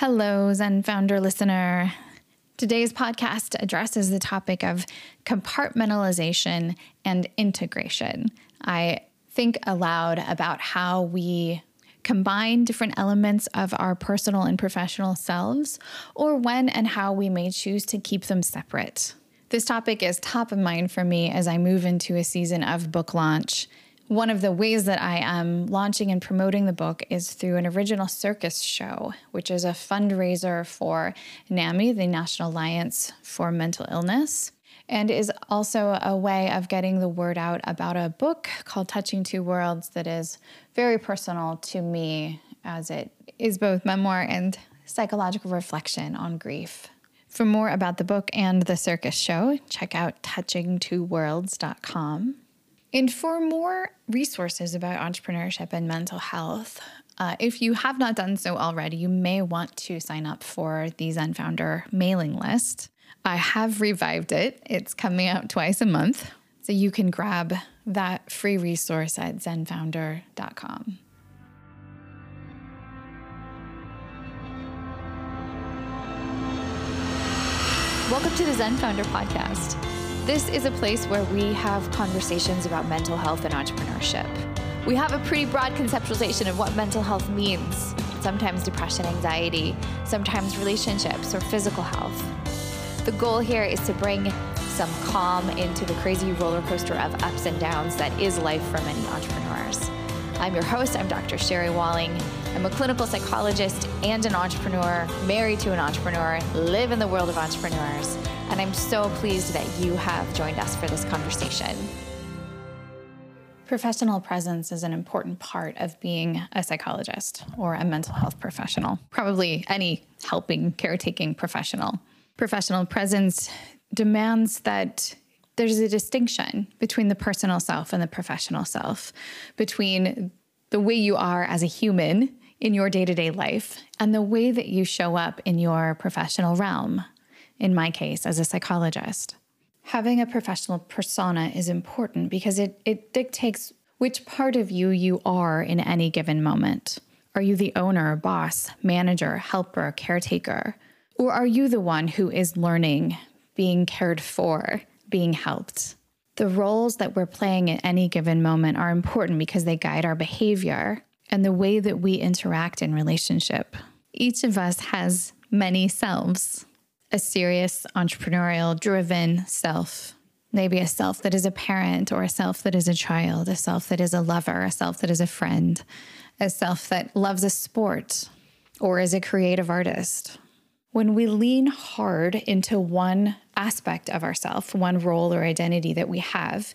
Hello, Zen Founder listener. Today's podcast addresses the topic of compartmentalization and integration. I think aloud about how we combine different elements of our personal and professional selves, or when and how we may choose to keep them separate. This topic is top of mind for me as I move into a season of book launch one of the ways that I am launching and promoting the book is through an original circus show, which is a fundraiser for NAMI, the National Alliance for Mental Illness, and is also a way of getting the word out about a book called Touching Two Worlds that is very personal to me as it is both memoir and psychological reflection on grief. For more about the book and the circus show, check out touchingtwoworlds.com. And for more resources about entrepreneurship and mental health, uh, if you have not done so already, you may want to sign up for the Zen Founder mailing list. I have revived it, it's coming out twice a month. So you can grab that free resource at zenfounder.com. Welcome to the Zen Founder podcast. This is a place where we have conversations about mental health and entrepreneurship. We have a pretty broad conceptualization of what mental health means sometimes depression, anxiety, sometimes relationships or physical health. The goal here is to bring some calm into the crazy roller coaster of ups and downs that is life for many entrepreneurs. I'm your host, I'm Dr. Sherry Walling. I'm a clinical psychologist and an entrepreneur, married to an entrepreneur, live in the world of entrepreneurs and I'm so pleased that you have joined us for this conversation. Professional presence is an important part of being a psychologist or a mental health professional, probably any helping, caretaking professional. Professional presence demands that there's a distinction between the personal self and the professional self, between the way you are as a human in your day to day life and the way that you show up in your professional realm in my case, as a psychologist. Having a professional persona is important because it, it dictates which part of you you are in any given moment. Are you the owner, boss, manager, helper, caretaker? Or are you the one who is learning, being cared for, being helped? The roles that we're playing at any given moment are important because they guide our behavior and the way that we interact in relationship. Each of us has many selves a serious, entrepreneurial, driven self. Maybe a self that is a parent or a self that is a child, a self that is a lover, a self that is a friend, a self that loves a sport or is a creative artist. When we lean hard into one aspect of ourself, one role or identity that we have,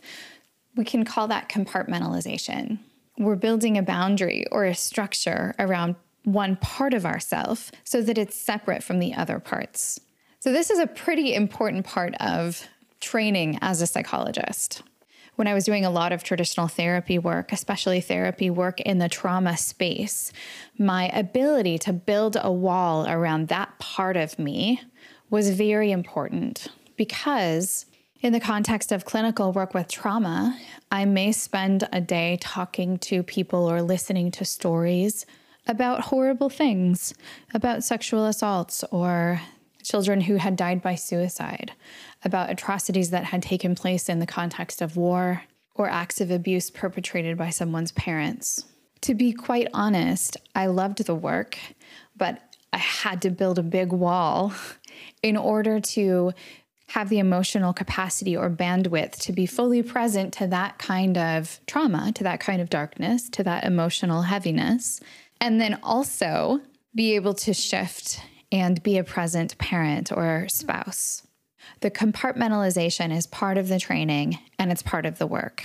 we can call that compartmentalization. We're building a boundary or a structure around one part of ourself so that it's separate from the other parts. So, this is a pretty important part of training as a psychologist. When I was doing a lot of traditional therapy work, especially therapy work in the trauma space, my ability to build a wall around that part of me was very important because in the context of clinical work with trauma, I may spend a day talking to people or listening to stories about horrible things, about sexual assaults or children who had died by suicide, about atrocities that had taken place in the context of war or acts of abuse perpetrated by someone's parents. To be quite honest, I loved the work, but I had to build a big wall in order to have the emotional capacity or bandwidth to be fully present to that kind of trauma, to that kind of darkness, to that emotional heaviness, and then also be able to shift and be a present parent or spouse. The compartmentalization is part of the training and it's part of the work.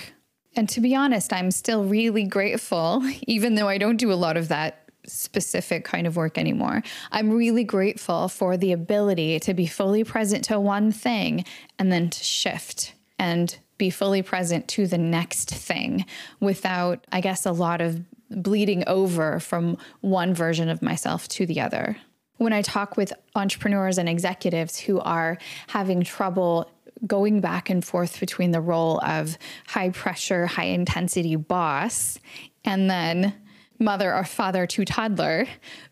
And to be honest, I'm still really grateful, even though I don't do a lot of that specific kind of work anymore. I'm really grateful for the ability to be fully present to one thing and then to shift and be fully present to the next thing without, I guess, a lot of bleeding over from one version of myself to the other when I talk with entrepreneurs and executives who are having trouble going back and forth between the role of high pressure, high intensity boss and then mother or father to toddler,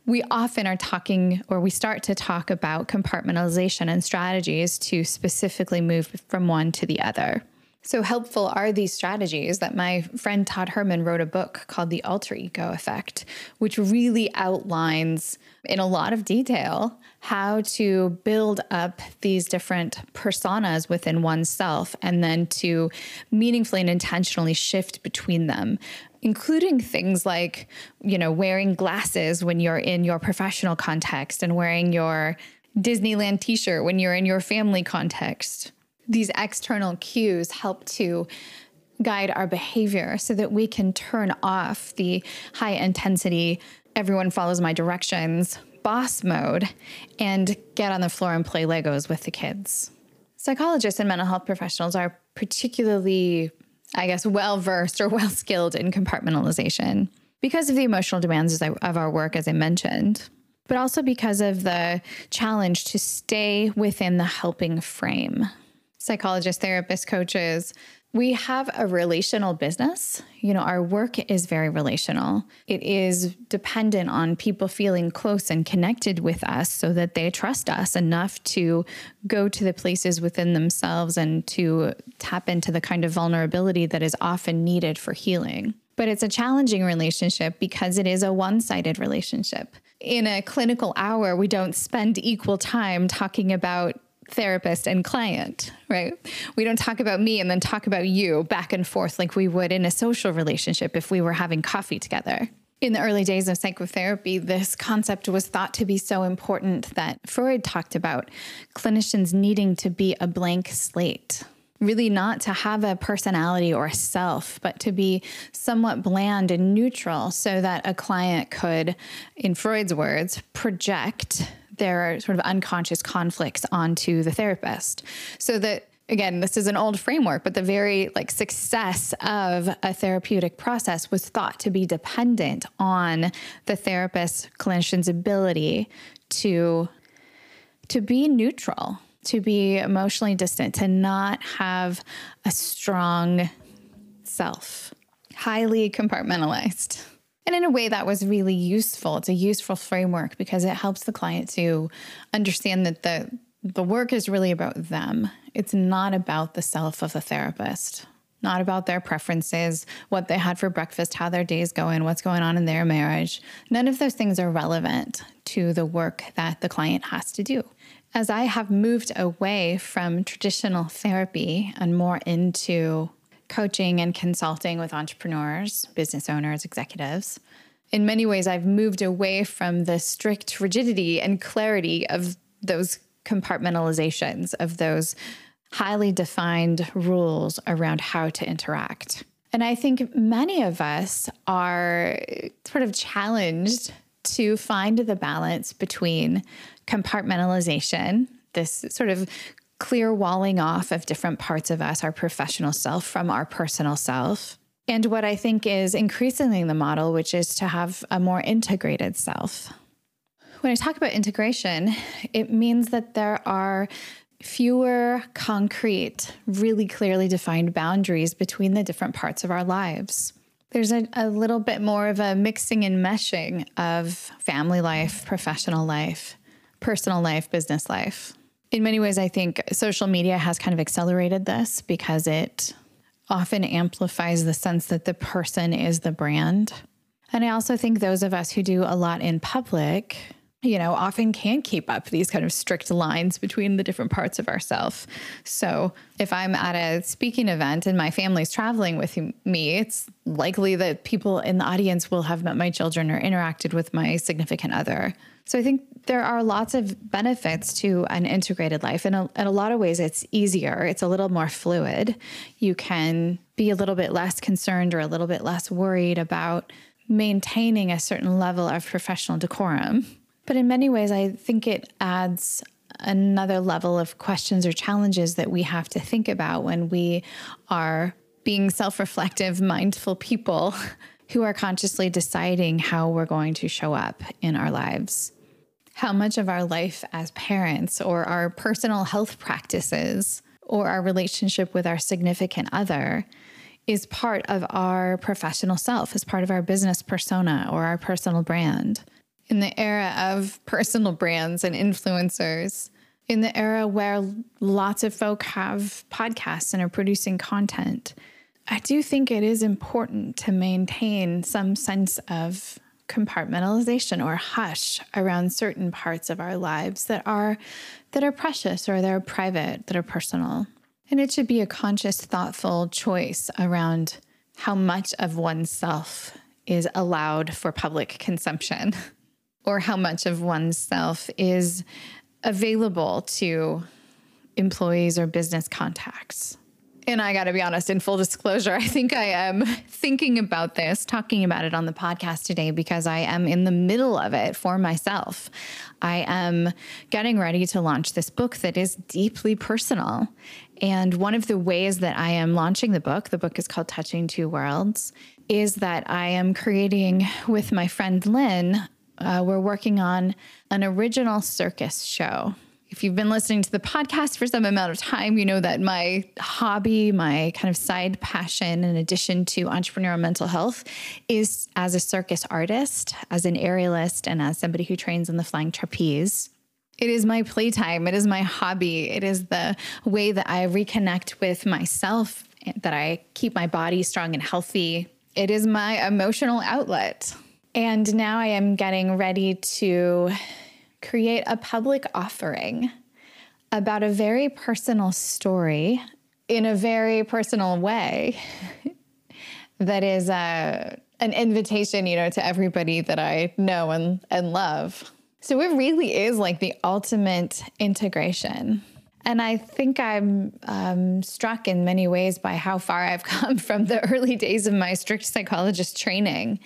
we often are talking or we start to talk about compartmentalization and strategies to specifically move from one to the other. So helpful are these strategies that my friend Todd Herman wrote a book called The Alter Ego Effect, which really outlines in a lot of detail how to build up these different personas within oneself and then to meaningfully and intentionally shift between them including things like you know wearing glasses when you're in your professional context and wearing your Disneyland t-shirt when you're in your family context these external cues help to guide our behavior so that we can turn off the high intensity, everyone follows my directions boss mode and get on the floor and play Legos with the kids. Psychologists and mental health professionals are particularly, I guess, well versed or well skilled in compartmentalization because of the emotional demands of our work, as I mentioned, but also because of the challenge to stay within the helping frame psychologists, therapists, coaches, we have a relational business. You know, our work is very relational. It is dependent on people feeling close and connected with us so that they trust us enough to go to the places within themselves and to tap into the kind of vulnerability that is often needed for healing. But it's a challenging relationship because it is a one sided relationship. In a clinical hour, we don't spend equal time talking about therapist and client, right? We don't talk about me and then talk about you back and forth like we would in a social relationship if we were having coffee together. In the early days of psychotherapy, this concept was thought to be so important that Freud talked about clinicians needing to be a blank slate. Really, not to have a personality or a self, but to be somewhat bland and neutral so that a client could, in Freud's words, project their sort of unconscious conflicts onto the therapist. So that again, this is an old framework, but the very like success of a therapeutic process was thought to be dependent on the therapist clinician's ability to to be neutral, to be emotionally distant, to not have a strong self, highly compartmentalized. And in a way, that was really useful. It's a useful framework because it helps the client to understand that the the work is really about them. It's not about the self of the therapist, not about their preferences, what they had for breakfast, how their day's going, what's going on in their marriage. None of those things are relevant to the work that the client has to do. As I have moved away from traditional therapy and more into coaching and consulting with entrepreneurs, business owners, executives. In many ways, I've moved away from the strict rigidity and clarity of those compartmentalizations, of those highly defined rules around how to interact. And I think many of us are sort of challenged to find the balance between compartmentalization, this sort of clear walling off of different parts of us, our professional self from our personal self. And what I think is increasingly the model, which is to have a more integrated self. When I talk about integration, it means that there are fewer concrete, really clearly defined boundaries between the different parts of our lives. There's a, a, little bit more of a mixing and meshing of family life, professional life, personal life, business life in many ways, I think social media has kind of accelerated this because it often amplifies the sense that the person is the brand. And I also think those of us who do a lot in public, you know, often can't keep up these kind of strict lines between the different parts of ourself. So if I'm at a speaking event and my family's traveling with me, it's likely that people in the audience will have met my children or interacted with my significant other. So I think there are lots of benefits to an integrated life. In a, in a lot of ways, it's easier, it's a little more fluid. You can be a little bit less concerned or a little bit less worried about maintaining a certain level of professional decorum. But in many ways, I think it adds another level of questions or challenges that we have to think about when we are being self reflective, mindful people who are consciously deciding how we're going to show up in our lives how much of our life as parents or our personal health practices or our relationship with our significant other is part of our professional self, is part of our business persona or our personal brand. In the era of personal brands and influencers, in the era where lots of folk have podcasts and are producing content, I do think it is important to maintain some sense of compartmentalization or hush around certain parts of our lives that are that are precious or that are private, that are personal. And it should be a conscious, thoughtful choice around how much of oneself is allowed for public consumption or how much of oneself is available to employees or business contacts. And I got to be honest, in full disclosure, I think I am thinking about this, talking about it on the podcast today because I am in the middle of it for myself. I am getting ready to launch this book that is deeply personal. And one of the ways that I am launching the book, the book is called Touching Two Worlds, is that I am creating with my friend Lynn, uh, we're working on an original circus show if you've been listening to the podcast for some amount of time, you know that my hobby, my kind of side passion, in addition to entrepreneurial mental health, is as a circus artist, as an aerialist, and as somebody who trains in the flying trapeze. It is my playtime. It is my hobby. It is the way that I reconnect with myself, that I keep my body strong and healthy. It is my emotional outlet. And now I am getting ready to create a public offering about a very personal story in a very personal way that is a, uh, an invitation, you know, to everybody that I know and, and love. So it really is like the ultimate integration. And I think I'm um, struck in many ways by how far I've come from the early days of my strict psychologist training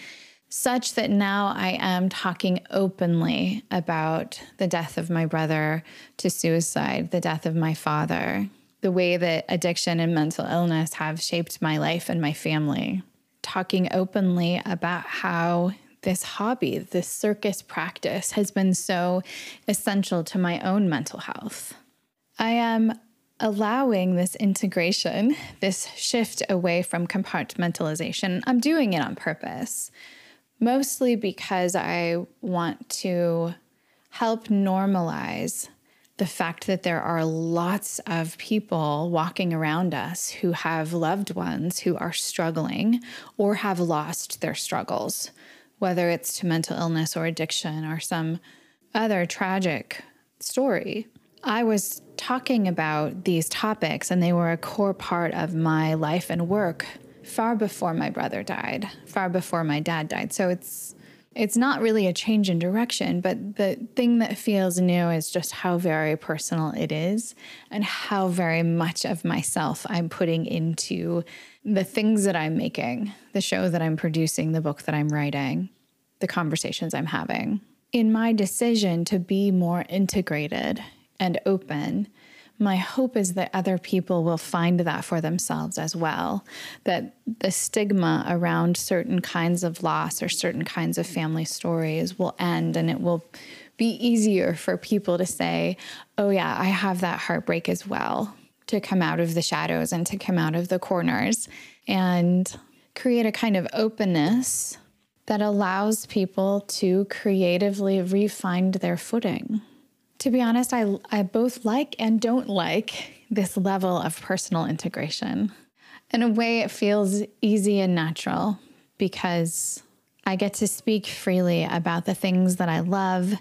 such that now I am talking openly about the death of my brother to suicide, the death of my father, the way that addiction and mental illness have shaped my life and my family. Talking openly about how this hobby, this circus practice, has been so essential to my own mental health. I am allowing this integration, this shift away from compartmentalization. I'm doing it on purpose mostly because I want to help normalize the fact that there are lots of people walking around us who have loved ones who are struggling or have lost their struggles, whether it's to mental illness or addiction or some other tragic story. I was talking about these topics, and they were a core part of my life and work far before my brother died, far before my dad died. So it's it's not really a change in direction, but the thing that feels new is just how very personal it is and how very much of myself I'm putting into the things that I'm making, the show that I'm producing, the book that I'm writing, the conversations I'm having. In my decision to be more integrated and open my hope is that other people will find that for themselves as well. That the stigma around certain kinds of loss or certain kinds of family stories will end and it will be easier for people to say, oh, yeah, I have that heartbreak as well, to come out of the shadows and to come out of the corners and create a kind of openness that allows people to creatively re-find their footing to be honest, I, I both like and don't like this level of personal integration. In a way, it feels easy and natural because I get to speak freely about the things that I love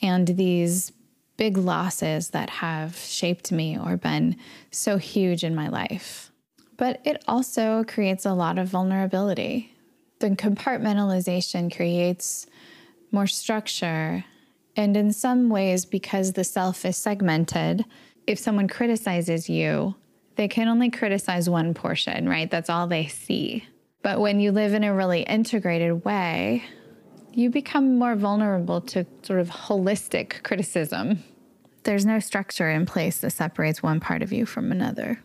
and these big losses that have shaped me or been so huge in my life. But it also creates a lot of vulnerability. The compartmentalization creates more structure and in some ways, because the self is segmented, if someone criticizes you, they can only criticize one portion, right? That's all they see. But when you live in a really integrated way, you become more vulnerable to sort of holistic criticism. There's no structure in place that separates one part of you from another.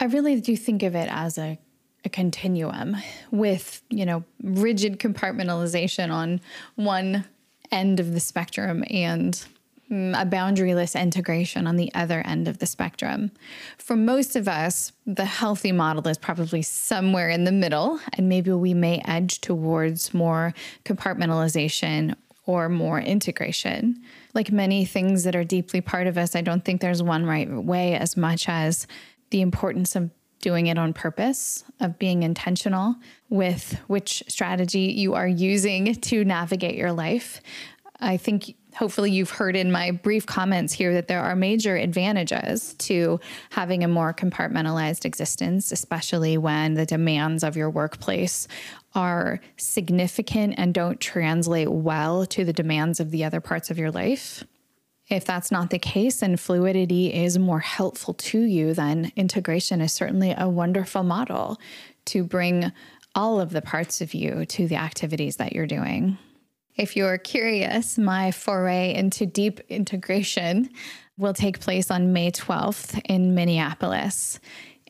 I really do think of it as a, a continuum with, you know, rigid compartmentalization on one end of the spectrum and mm, a boundaryless integration on the other end of the spectrum. For most of us, the healthy model is probably somewhere in the middle, and maybe we may edge towards more compartmentalization or more integration. Like many things that are deeply part of us, I don't think there's one right way as much as the importance of doing it on purpose, of being intentional with which strategy you are using to navigate your life. I think hopefully you've heard in my brief comments here that there are major advantages to having a more compartmentalized existence, especially when the demands of your workplace are significant and don't translate well to the demands of the other parts of your life. If that's not the case and fluidity is more helpful to you, then integration is certainly a wonderful model to bring all of the parts of you to the activities that you're doing. If you're curious, my foray into deep integration will take place on May 12th in Minneapolis.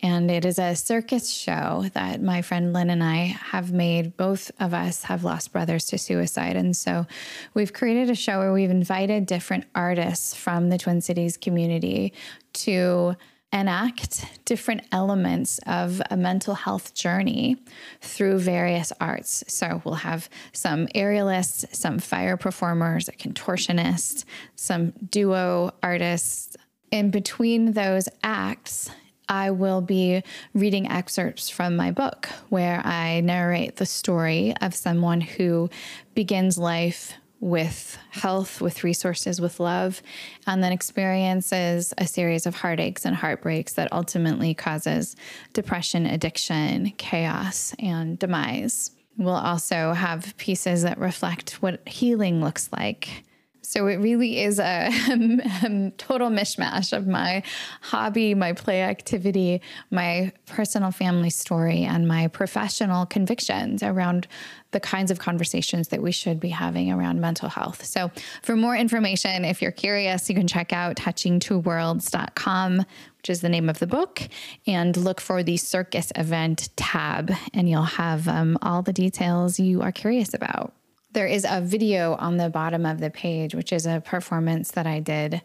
And it is a circus show that my friend Lynn and I have made. Both of us have lost brothers to suicide. And so we've created a show where we've invited different artists from the Twin Cities community to enact different elements of a mental health journey through various arts. So we'll have some aerialists, some fire performers, a contortionist, some duo artists. In between those acts, I will be reading excerpts from my book where I narrate the story of someone who begins life with health, with resources, with love, and then experiences a series of heartaches and heartbreaks that ultimately causes depression, addiction, chaos, and demise. We'll also have pieces that reflect what healing looks like so it really is a, a, total mishmash of my hobby, my play activity, my personal family story, and my professional convictions around the kinds of conversations that we should be having around mental health. So for more information, if you're curious, you can check out touchingtwoworlds.com, which is the name of the book, and look for the circus event tab, and you'll have um, all the details you are curious about there is a video on the bottom of the page, which is a performance that I did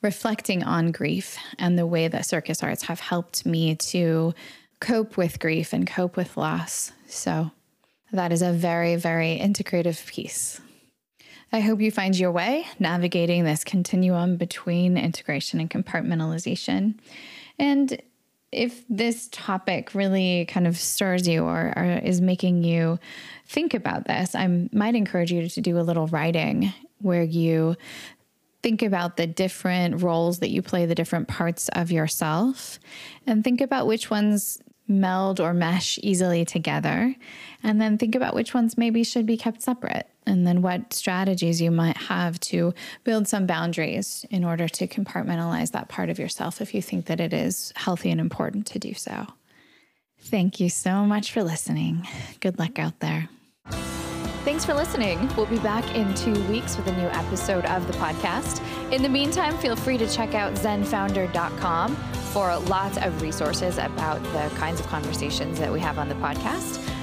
reflecting on grief and the way that circus arts have helped me to cope with grief and cope with loss. So that is a very, very integrative piece. I hope you find your way navigating this continuum between integration and compartmentalization. And if this topic really kind of stirs you or, or, is making you think about this, I might encourage you to do a little writing where you think about the different roles that you play, the different parts of yourself, and think about which ones meld or mesh easily together. And then think about which ones maybe should be kept separate. And then what strategies you might have to build some boundaries in order to compartmentalize that part of yourself if you think that it is healthy and important to do so. Thank you so much for listening. Good luck out there. Thanks for listening. We'll be back in two weeks with a new episode of the podcast. In the meantime, feel free to check out zenfounder.com for lots of resources about the kinds of conversations that we have on the podcast.